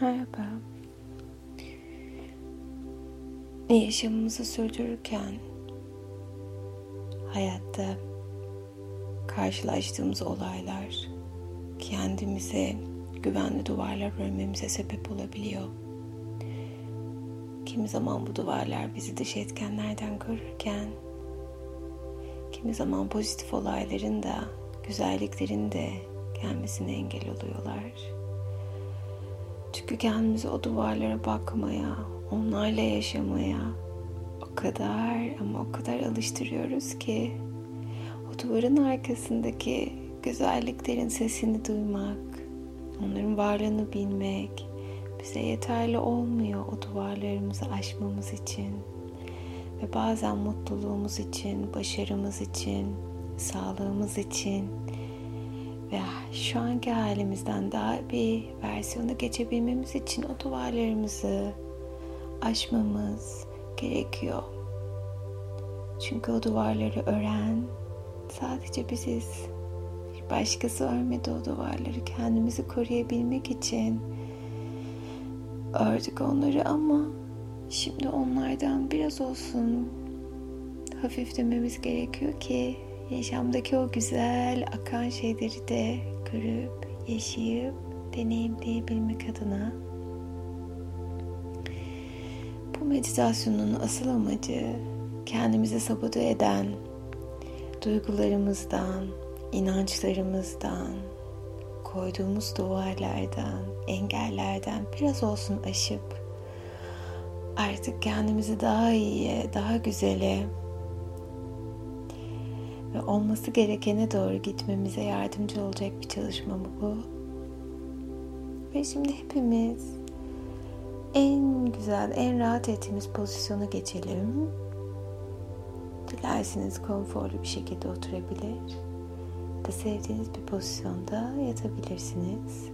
Merhaba. Yaşamımızı sürdürürken hayatta karşılaştığımız olaylar kendimize güvenli duvarlar örmemize sebep olabiliyor. Kimi zaman bu duvarlar bizi dış etkenlerden korurken kimi zaman pozitif olayların da güzelliklerin de gelmesine engel oluyorlar. Çünkü kendimizi o duvarlara bakmaya, onlarla yaşamaya o kadar ama o kadar alıştırıyoruz ki. O duvarın arkasındaki güzelliklerin sesini duymak, onların varlığını bilmek bize yeterli olmuyor o duvarlarımızı aşmamız için. Ve bazen mutluluğumuz için, başarımız için, sağlığımız için ve şu anki halimizden daha bir versiyonu geçebilmemiz için o duvarlarımızı aşmamız gerekiyor. Çünkü o duvarları ören sadece biziz. Bir başkası örmedi o duvarları kendimizi koruyabilmek için ördük onları ama şimdi onlardan biraz olsun hafiflememiz gerekiyor ki yaşamdaki o güzel akan şeyleri de görüp, yaşayıp, deneyimleyebilmek adına bu meditasyonun asıl amacı kendimizi sabote eden duygularımızdan, inançlarımızdan, koyduğumuz duvarlardan, engellerden biraz olsun aşıp artık kendimizi daha iyiye, daha güzele ve olması gerekene doğru gitmemize yardımcı olacak bir çalışma bu. Ve şimdi hepimiz en güzel, en rahat ettiğimiz pozisyona geçelim. Dilerseniz konforlu bir şekilde oturabilir da sevdiğiniz bir pozisyonda yatabilirsiniz.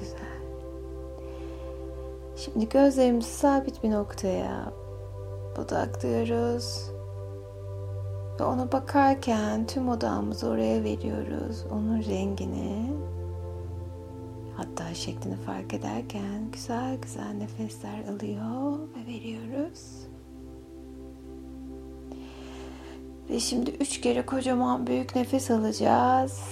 Güzel. Şimdi gözlerimizi sabit bir noktaya odaklıyoruz. Ve ona bakarken tüm odamızı oraya veriyoruz. Onun rengini hatta şeklini fark ederken güzel güzel nefesler alıyor ve veriyoruz. Ve şimdi üç kere kocaman büyük nefes alacağız.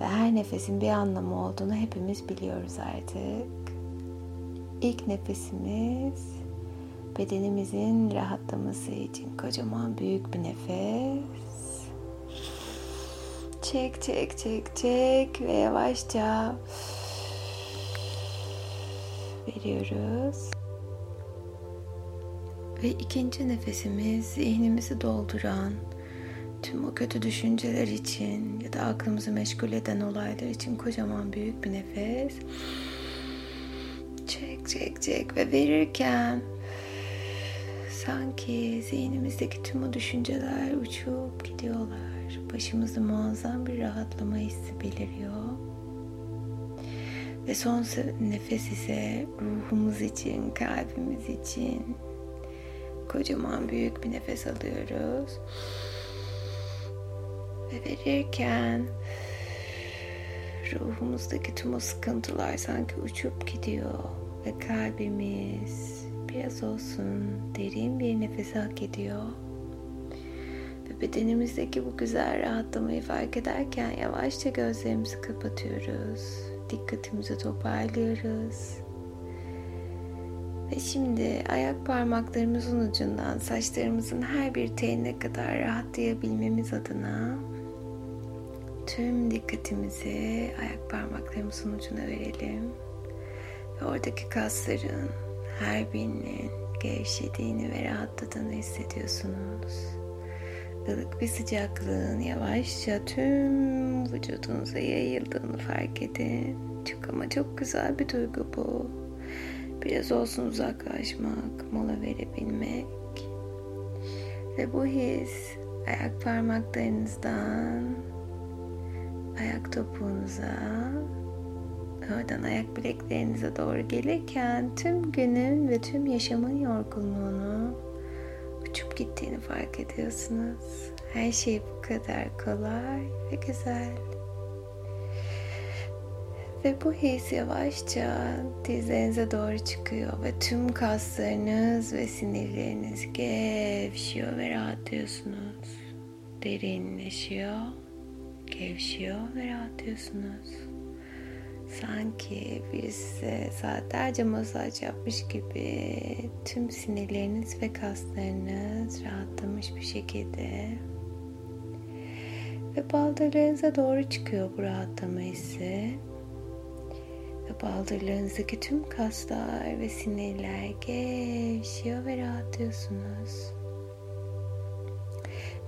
Ve her nefesin bir anlamı olduğunu hepimiz biliyoruz artık. İlk nefesimiz bedenimizin rahatlaması için kocaman büyük bir nefes. Çek çek çek çek ve yavaşça veriyoruz. Ve ikinci nefesimiz zihnimizi dolduran tüm o kötü düşünceler için ya da aklımızı meşgul eden olaylar için kocaman büyük bir nefes. Çek çek çek ve verirken sanki zihnimizdeki tüm o düşünceler uçup gidiyorlar. Başımızda muazzam bir rahatlama hissi beliriyor. Ve son nefes ise ruhumuz için, kalbimiz için kocaman büyük bir nefes alıyoruz. Ve verirken ruhumuzdaki tüm o sıkıntılar sanki uçup gidiyor ve kalbimiz biraz olsun derin bir nefes hak ediyor. Ve bedenimizdeki bu güzel rahatlamayı fark ederken yavaşça gözlerimizi kapatıyoruz. Dikkatimizi toparlıyoruz. Ve şimdi ayak parmaklarımızın ucundan saçlarımızın her bir teline kadar rahatlayabilmemiz adına tüm dikkatimizi ayak parmaklarımızın ucuna verelim. Ve oradaki kasların her birinin gevşediğini ve rahatladığını hissediyorsunuz. Ilık bir sıcaklığın yavaşça tüm vücudunuza yayıldığını fark edin. Çok ama çok güzel bir duygu bu. Biraz olsun uzaklaşmak, mola verebilmek. Ve bu his ayak parmaklarınızdan ayak topuğunuza oradan ayak bileklerinize doğru gelirken tüm günün ve tüm yaşamın yorgunluğunu uçup gittiğini fark ediyorsunuz. Her şey bu kadar kolay ve güzel. Ve bu his yavaşça dizlerinize doğru çıkıyor ve tüm kaslarınız ve sinirleriniz gevşiyor ve rahatlıyorsunuz. Derinleşiyor, gevşiyor ve rahatlıyorsunuz. Sanki bir size saatlerce masaj yapmış gibi tüm sinirleriniz ve kaslarınız rahatlamış bir şekilde ve baldırlarınıza doğru çıkıyor bu rahatlama hissi. Ve baldırlarınızdaki tüm kaslar ve sinirler gevşiyor ve rahatlıyorsunuz.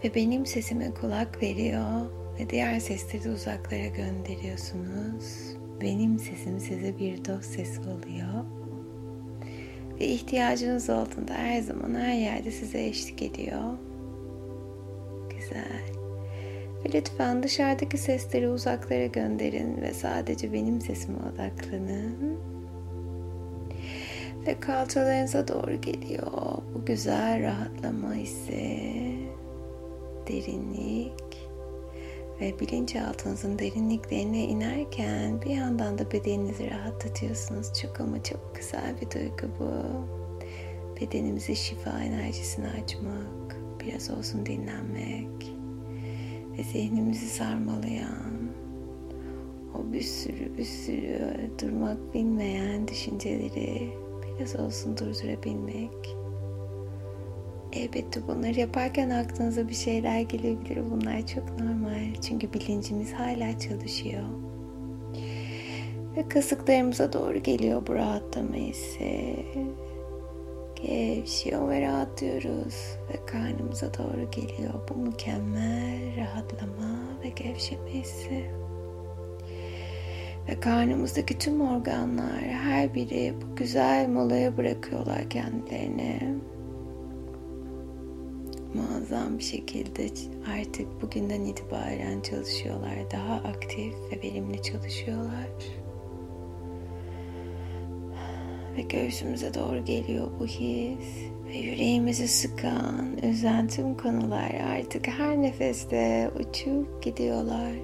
Ve benim sesime kulak veriyor ve diğer sesleri uzaklara gönderiyorsunuz. Benim sesim size bir dost sesi oluyor. Ve ihtiyacınız olduğunda her zaman her yerde size eşlik ediyor. Güzel. Ve lütfen dışarıdaki sesleri uzaklara gönderin ve sadece benim sesime odaklanın. Ve kalçalarınıza doğru geliyor bu güzel rahatlama hissi, derinlik ve bilinçaltınızın derinliklerine inerken bir yandan da bedeninizi rahatlatıyorsunuz. Çok ama çok güzel bir duygu bu. Bedenimize şifa enerjisini açmak, biraz olsun dinlenmek ve zihnimizi sarmalayan o bir sürü bir sürü durmak bilmeyen düşünceleri biraz olsun durdurabilmek. Elbette bunları yaparken aklınıza bir şeyler gelebilir. Bunlar çok normal. Çünkü bilincimiz hala çalışıyor. Ve kasıklarımıza doğru geliyor bu rahatlama hissi. Gevşiyor ve rahatlıyoruz. Ve karnımıza doğru geliyor bu mükemmel rahatlama ve gevşeme hissi. Ve karnımızdaki tüm organlar her biri bu güzel molaya bırakıyorlar kendilerini. Muazzam bir şekilde artık bugünden itibaren çalışıyorlar. Daha aktif ve verimli çalışıyorlar. Ve göğsümüze doğru geliyor bu his. Ve yüreğimizi sıkan, üzen tüm konular artık her nefeste uçup gidiyorlar.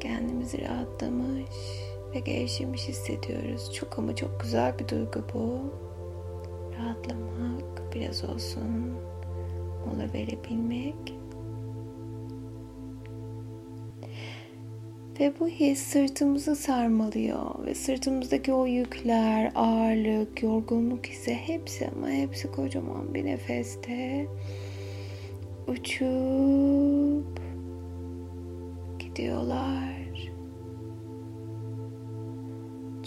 Kendimizi rahatlamış ve gevşemiş hissediyoruz. Çok ama çok güzel bir duygu bu. Rahatlamak, biraz olsun mola. Ve bu his sırtımızı sarmalıyor ve sırtımızdaki o yükler, ağırlık, yorgunluk ise hepsi ama hepsi kocaman bir nefeste uçup gidiyorlar.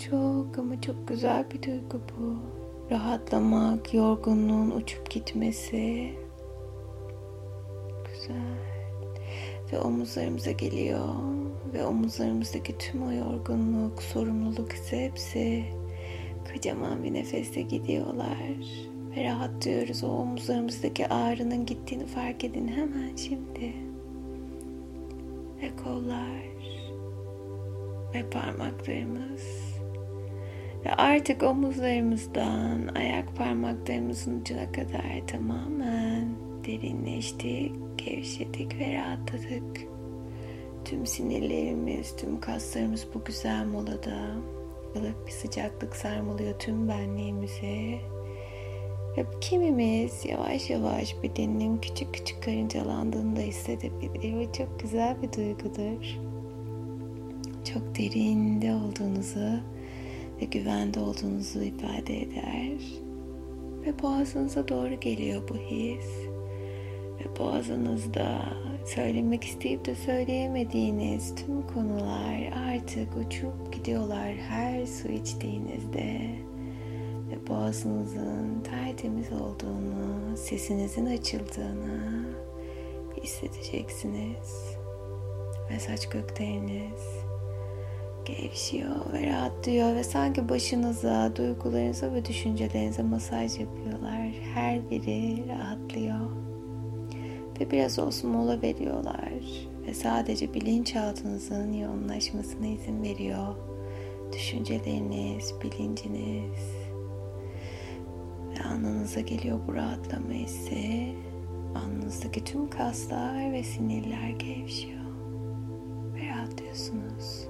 Çok ama çok güzel bir duygu bu. Rahatlamak, yorgunluğun uçup gitmesi. Güzel. Ve omuzlarımıza geliyor ve omuzlarımızdaki tüm o yorgunluk, sorumluluk ise hepsi kocaman bir nefeste gidiyorlar. Ve rahatlıyoruz. O omuzlarımızdaki ağrının gittiğini fark edin hemen şimdi. Ve kollar ve parmaklarımız ve artık omuzlarımızdan ayak parmaklarımızın ucuna kadar tamamen derinleştik, gevşedik ve rahatladık. Tüm sinirlerimiz, tüm kaslarımız bu güzel molada ılık bir sıcaklık sarmalıyor tüm benliğimizi. Ve kimimiz yavaş yavaş bedeninin küçük küçük karıncalandığını da hissedebilir ve çok güzel bir duygudur. Çok derinde olduğunuzu ve güvende olduğunuzu ifade eder. Ve boğazınıza doğru geliyor bu his. Ve boğazınızda söylemek isteyip de söyleyemediğiniz tüm konular artık uçup gidiyorlar her su içtiğinizde. Ve boğazınızın tertemiz olduğunu, sesinizin açıldığını hissedeceksiniz. Ve saç kökleriniz gevşiyor ve rahatlıyor ve sanki başınıza, duygularınıza ve düşüncelerinize masaj yapıyorlar. Her biri rahatlıyor ve biraz olsun mola veriyorlar ve sadece bilinçaltınızın yoğunlaşmasına izin veriyor. Düşünceleriniz, bilinciniz ve alnınıza geliyor bu rahatlama hissi. Alnınızdaki tüm kaslar ve sinirler gevşiyor ve rahatlıyorsunuz.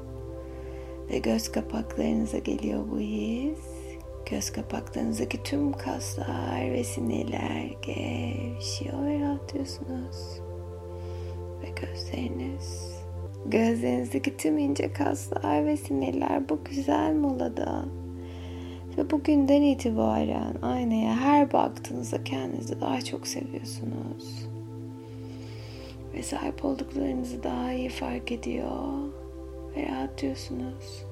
Ve göz kapaklarınıza geliyor bu his. Göz kapaklarınızdaki tüm kaslar ve sinirler gevşiyor ve rahatlıyorsunuz. Ve gözleriniz, gözlerinizdeki tüm ince kaslar ve sinirler bu güzel molada ve bugünden itibaren aynaya her baktığınızda kendinizi daha çok seviyorsunuz. Ve sahip olduklarınızı daha iyi fark ediyor ve rahatlıyorsunuz.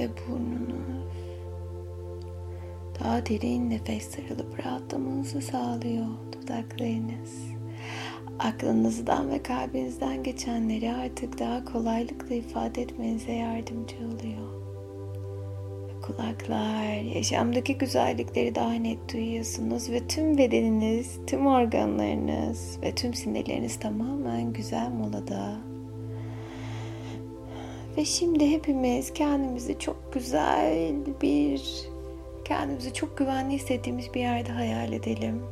Ve burnunuz daha derin nefesler alıp rahatlamanızı sağlıyor dudaklarınız aklınızdan ve kalbinizden geçenleri artık daha kolaylıkla ifade etmenize yardımcı oluyor. Ve kulaklar, yaşamdaki güzellikleri daha net duyuyorsunuz ve tüm bedeniniz, tüm organlarınız ve tüm sinirleriniz tamamen güzel molada. Ve şimdi hepimiz kendimizi çok güzel bir, kendimizi çok güvenli hissettiğimiz bir yerde hayal edelim.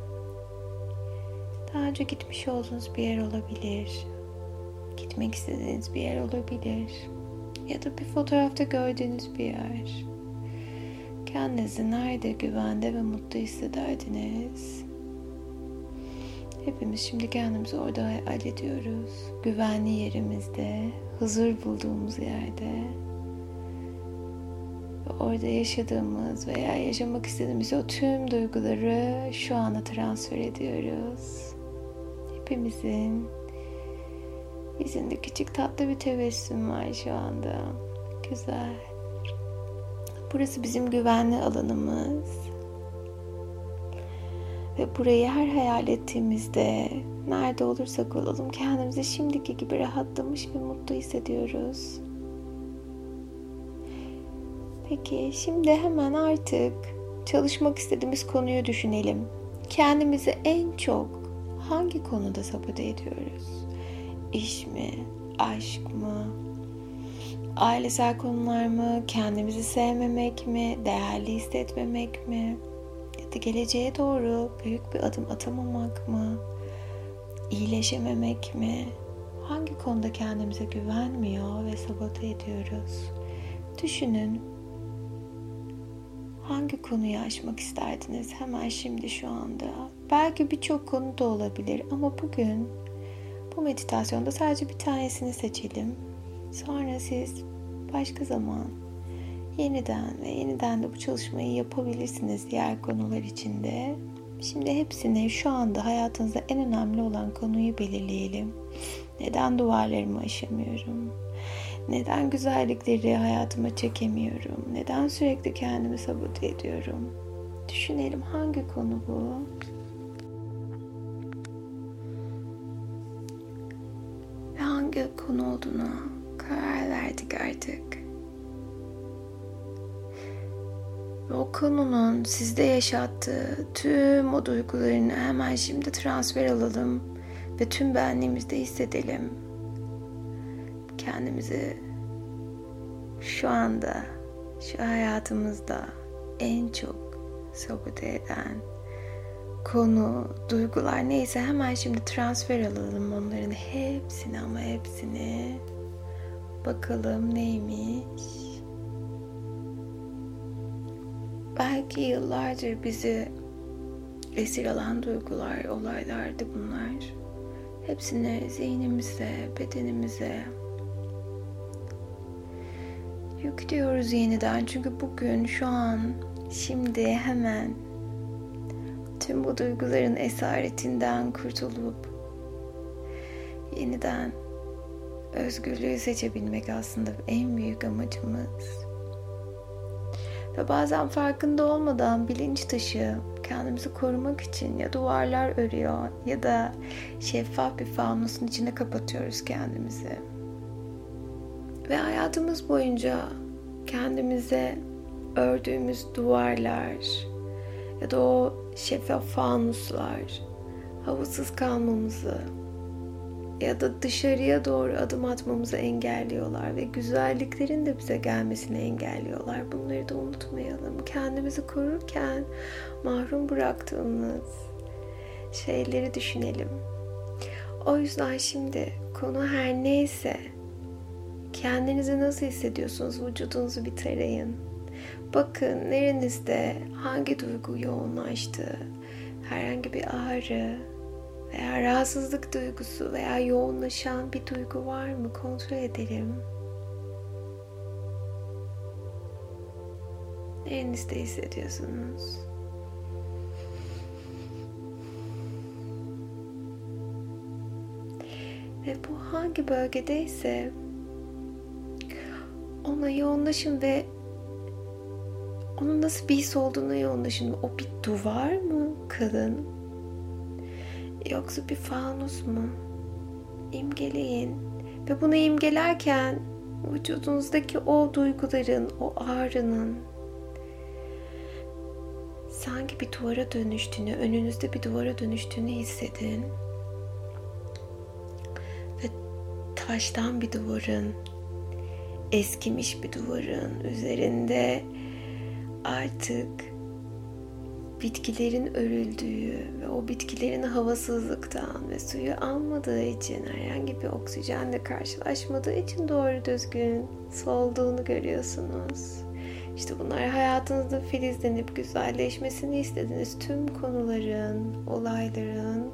Daha önce gitmiş olduğunuz bir yer olabilir. Gitmek istediğiniz bir yer olabilir. Ya da bir fotoğrafta gördüğünüz bir yer. Kendinizi nerede güvende ve mutlu hissederdiniz? Hepimiz şimdi kendimizi orada hayal ediyoruz. Güvenli yerimizde, huzur bulduğumuz yerde. Ve orada yaşadığımız veya yaşamak istediğimiz o tüm duyguları şu ana transfer ediyoruz hepimizin yüzünde küçük tatlı bir tebessüm var şu anda. Güzel. Burası bizim güvenli alanımız. Ve burayı her hayal ettiğimizde nerede olursak olalım kendimizi şimdiki gibi rahatlamış ve mutlu hissediyoruz. Peki şimdi hemen artık çalışmak istediğimiz konuyu düşünelim. Kendimizi en çok hangi konuda sabote ediyoruz? İş mi? Aşk mı? Ailesel konular mı? Kendimizi sevmemek mi? Değerli hissetmemek mi? Da geleceğe doğru büyük bir adım atamamak mı? İyileşememek mi? Hangi konuda kendimize güvenmiyor ve sabote ediyoruz? Düşünün Hangi konuyu açmak isterdiniz hemen şimdi şu anda? Belki birçok konu da olabilir ama bugün bu meditasyonda sadece bir tanesini seçelim. Sonra siz başka zaman yeniden ve yeniden de bu çalışmayı yapabilirsiniz diğer konular içinde. Şimdi hepsini şu anda hayatınızda en önemli olan konuyu belirleyelim. Neden duvarlarımı aşamıyorum? Neden güzellikleri hayatıma çekemiyorum? Neden sürekli kendimi sabote ediyorum? Düşünelim hangi konu bu? Ve hangi konu olduğunu karar verdik artık. Ve o konunun sizde yaşattığı tüm o duygularını hemen şimdi transfer alalım ve tüm benliğimizde hissedelim kendimizi şu anda, şu hayatımızda en çok sabote eden konu, duygular neyse hemen şimdi transfer alalım onların hepsini ama hepsini. Bakalım neymiş. Belki yıllardır bizi esir alan duygular, olaylardı bunlar. Hepsini zihnimize, bedenimize, yüklüyoruz yeniden. Çünkü bugün, şu an, şimdi, hemen tüm bu duyguların esaretinden kurtulup yeniden özgürlüğü seçebilmek aslında en büyük amacımız. Ve bazen farkında olmadan bilinç dışı kendimizi korumak için ya duvarlar örüyor ya da şeffaf bir fanusun içine kapatıyoruz kendimizi. Ve hayatımız boyunca kendimize ördüğümüz duvarlar ya da o şeffaf fanuslar havasız kalmamızı ya da dışarıya doğru adım atmamızı engelliyorlar ve güzelliklerin de bize gelmesini engelliyorlar. Bunları da unutmayalım. Kendimizi korurken mahrum bıraktığımız şeyleri düşünelim. O yüzden şimdi konu her neyse kendinizi nasıl hissediyorsunuz vücudunuzu bir tarayın. Bakın nerenizde hangi duygu yoğunlaştı, herhangi bir ağrı veya rahatsızlık duygusu veya yoğunlaşan bir duygu var mı kontrol edelim. Nerenizde hissediyorsunuz? Ve bu hangi bölgedeyse ona yoğunlaşın ve onun nasıl bir his olduğuna yoğunlaşın. O bir duvar mı kalın? Yoksa bir fanus mu? İmgeleyin. Ve bunu imgelerken vücudunuzdaki o duyguların, o ağrının sanki bir duvara dönüştüğünü, önünüzde bir duvara dönüştüğünü hissedin. Ve taştan bir duvarın, eskimiş bir duvarın üzerinde artık bitkilerin örüldüğü ve o bitkilerin havasızlıktan ve suyu almadığı için herhangi bir oksijenle karşılaşmadığı için doğru düzgün solduğunu görüyorsunuz. İşte bunlar hayatınızda filizlenip güzelleşmesini istediğiniz tüm konuların, olayların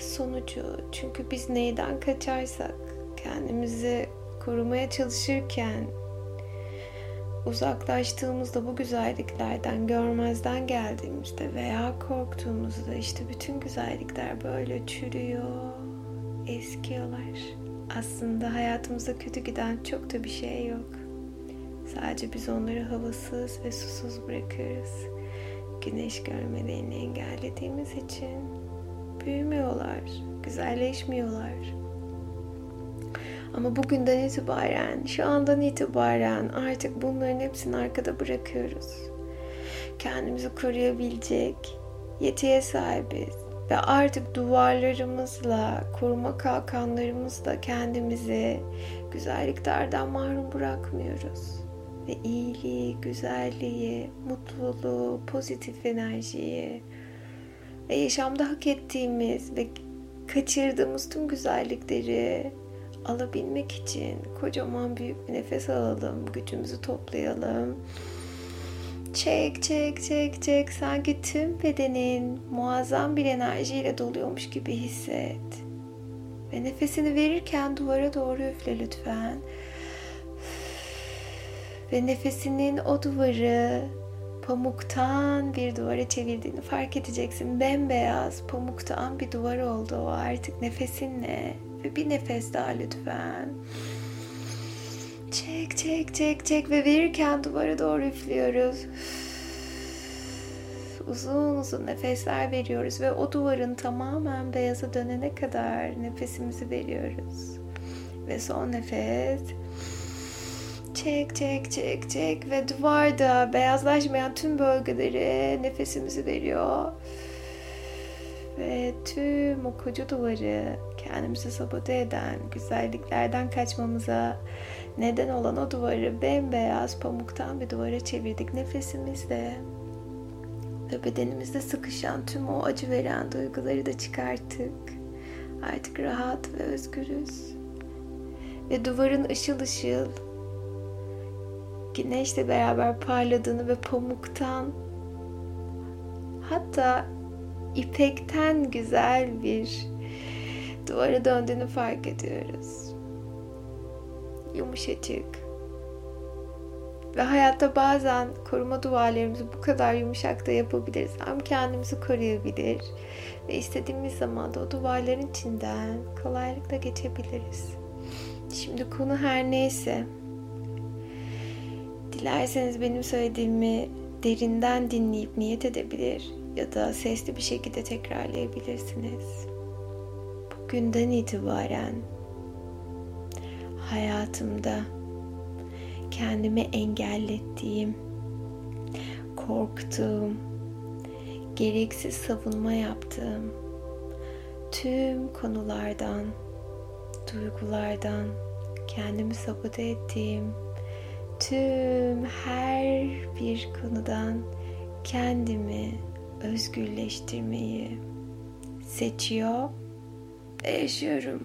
sonucu. Çünkü biz neyden kaçarsak kendimizi korumaya çalışırken uzaklaştığımızda bu güzelliklerden görmezden geldiğimizde veya korktuğumuzda işte bütün güzellikler böyle çürüyor, eskiyorlar. Aslında hayatımızda kötü giden çok da bir şey yok. Sadece biz onları havasız ve susuz bırakıyoruz. Güneş görmelerini engellediğimiz için büyümüyorlar, güzelleşmiyorlar. Ama bugünden itibaren, şu andan itibaren artık bunların hepsini arkada bırakıyoruz. Kendimizi koruyabilecek yetiye sahibiz. Ve artık duvarlarımızla, koruma kalkanlarımızla kendimizi güzelliklerden mahrum bırakmıyoruz. Ve iyiliği, güzelliği, mutluluğu, pozitif enerjiyi ve yaşamda hak ettiğimiz ve kaçırdığımız tüm güzellikleri alabilmek için kocaman büyük bir nefes alalım, gücümüzü toplayalım. Çek, çek, çek, çek. Sanki tüm bedenin muazzam bir enerjiyle doluyormuş gibi hisset. Ve nefesini verirken duvara doğru üfle lütfen. Ve nefesinin o duvarı pamuktan bir duvara çevirdiğini fark edeceksin. Bembeyaz pamuktan bir duvar oldu o artık nefesinle. Ve bir nefes daha lütfen. Çek çek çek çek ve verirken duvara doğru üflüyoruz. Uzun uzun nefesler veriyoruz ve o duvarın tamamen beyaza dönene kadar nefesimizi veriyoruz. Ve son nefes. Çek çek çek çek ve duvarda beyazlaşmayan tüm bölgeleri nefesimizi veriyor. Ve tüm o koca duvarı kendimizi sabote eden, güzelliklerden kaçmamıza neden olan o duvarı bembeyaz pamuktan bir duvara çevirdik nefesimizle. Ve bedenimizde sıkışan tüm o acı veren duyguları da çıkarttık. Artık rahat ve özgürüz. Ve duvarın ışıl ışıl güneşle beraber parladığını ve pamuktan hatta ipekten güzel bir duvara döndüğünü fark ediyoruz. Yumuşacık. Ve hayatta bazen koruma duvarlarımızı bu kadar yumuşak da yapabiliriz. Hem kendimizi koruyabilir ve istediğimiz zaman da o duvarların içinden kolaylıkla geçebiliriz. Şimdi konu her neyse. Dilerseniz benim söylediğimi derinden dinleyip niyet edebilir ya da sesli bir şekilde tekrarlayabilirsiniz. Günden itibaren hayatımda kendimi engellettiğim, korktuğum, gereksiz savunma yaptığım tüm konulardan, duygulardan kendimi sabote ettiğim tüm her bir konudan kendimi özgürleştirmeyi seçiyor ve yaşıyorum.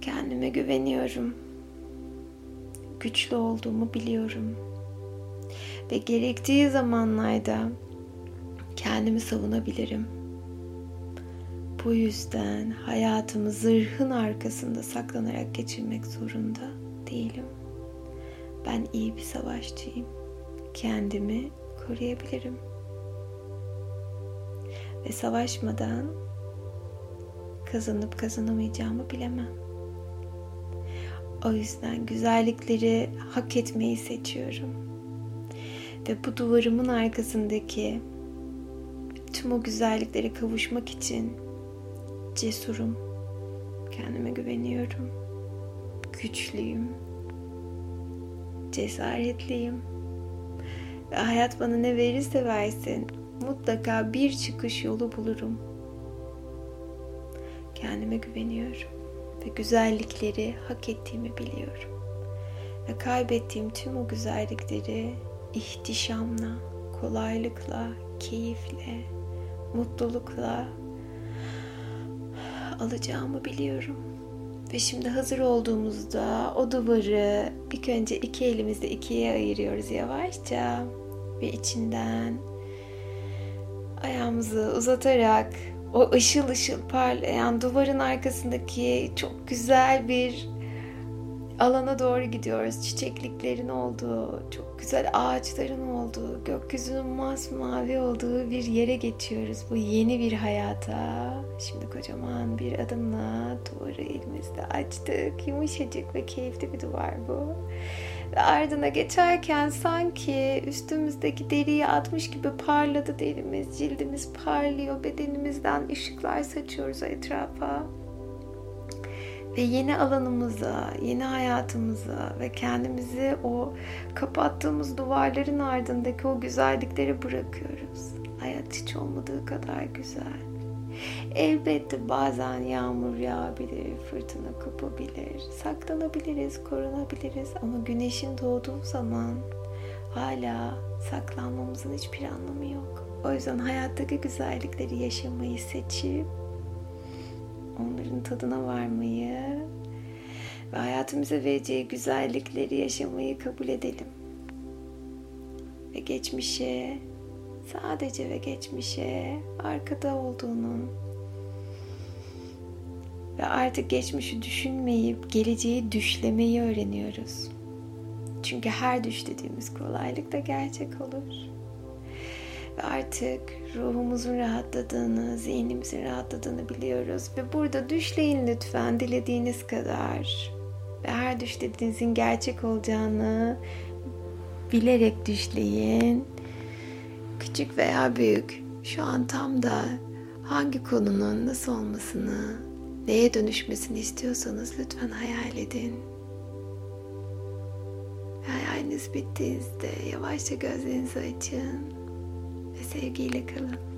Kendime güveniyorum. Güçlü olduğumu biliyorum. Ve gerektiği zamanlarda kendimi savunabilirim. Bu yüzden hayatımı zırhın arkasında saklanarak geçirmek zorunda değilim. Ben iyi bir savaşçıyım. Kendimi koruyabilirim. Ve savaşmadan kazanıp kazanamayacağımı bilemem. O yüzden güzellikleri hak etmeyi seçiyorum. Ve bu duvarımın arkasındaki tüm o güzelliklere kavuşmak için cesurum. Kendime güveniyorum. Güçlüyüm. Cesaretliyim. Ve hayat bana ne verirse versin mutlaka bir çıkış yolu bulurum. Kendime güveniyorum ve güzellikleri hak ettiğimi biliyorum. Ve kaybettiğim tüm o güzellikleri ihtişamla, kolaylıkla, keyifle, mutlulukla alacağımı biliyorum. Ve şimdi hazır olduğumuzda o duvarı ilk önce iki elimizde ikiye ayırıyoruz yavaşça ve içinden ayağımızı uzatarak o ışıl ışıl parlayan duvarın arkasındaki çok güzel bir alana doğru gidiyoruz. Çiçekliklerin olduğu, çok güzel ağaçların olduğu, gökyüzünün masmavi olduğu bir yere geçiyoruz. Bu yeni bir hayata. Şimdi kocaman bir adımla duvarı elimizde açtık. Yumuşacık ve keyifli bir duvar bu. Ve ardına geçerken sanki üstümüzdeki deriyi atmış gibi parladı derimiz, cildimiz parlıyor, bedenimizden ışıklar saçıyoruz etrafa ve yeni alanımıza, yeni hayatımıza ve kendimizi o kapattığımız duvarların ardındaki o güzellikleri bırakıyoruz. Hayat hiç olmadığı kadar güzel. Elbette bazen yağmur yağabilir, fırtına kopabilir, saklanabiliriz, korunabiliriz ama güneşin doğduğu zaman hala saklanmamızın hiçbir anlamı yok. O yüzden hayattaki güzellikleri yaşamayı seçip onların tadına varmayı ve hayatımıza vereceği güzellikleri yaşamayı kabul edelim. Ve geçmişe, sadece ve geçmişe arkada olduğunun ve artık geçmişi düşünmeyip geleceği düşlemeyi öğreniyoruz. Çünkü her düşlediğimiz kolaylık da gerçek olur. Ve artık ruhumuzun rahatladığını, zihnimizin rahatladığını biliyoruz. Ve burada düşleyin lütfen dilediğiniz kadar. Ve her düşlediğinizin gerçek olacağını bilerek düşleyin. Küçük veya büyük. Şu an tam da hangi konunun nasıl olmasını, neye dönüşmesini istiyorsanız lütfen hayal edin. Hayaliniz bittiğinizde yavaşça gözlerinizi açın ve sevgiyle kalın.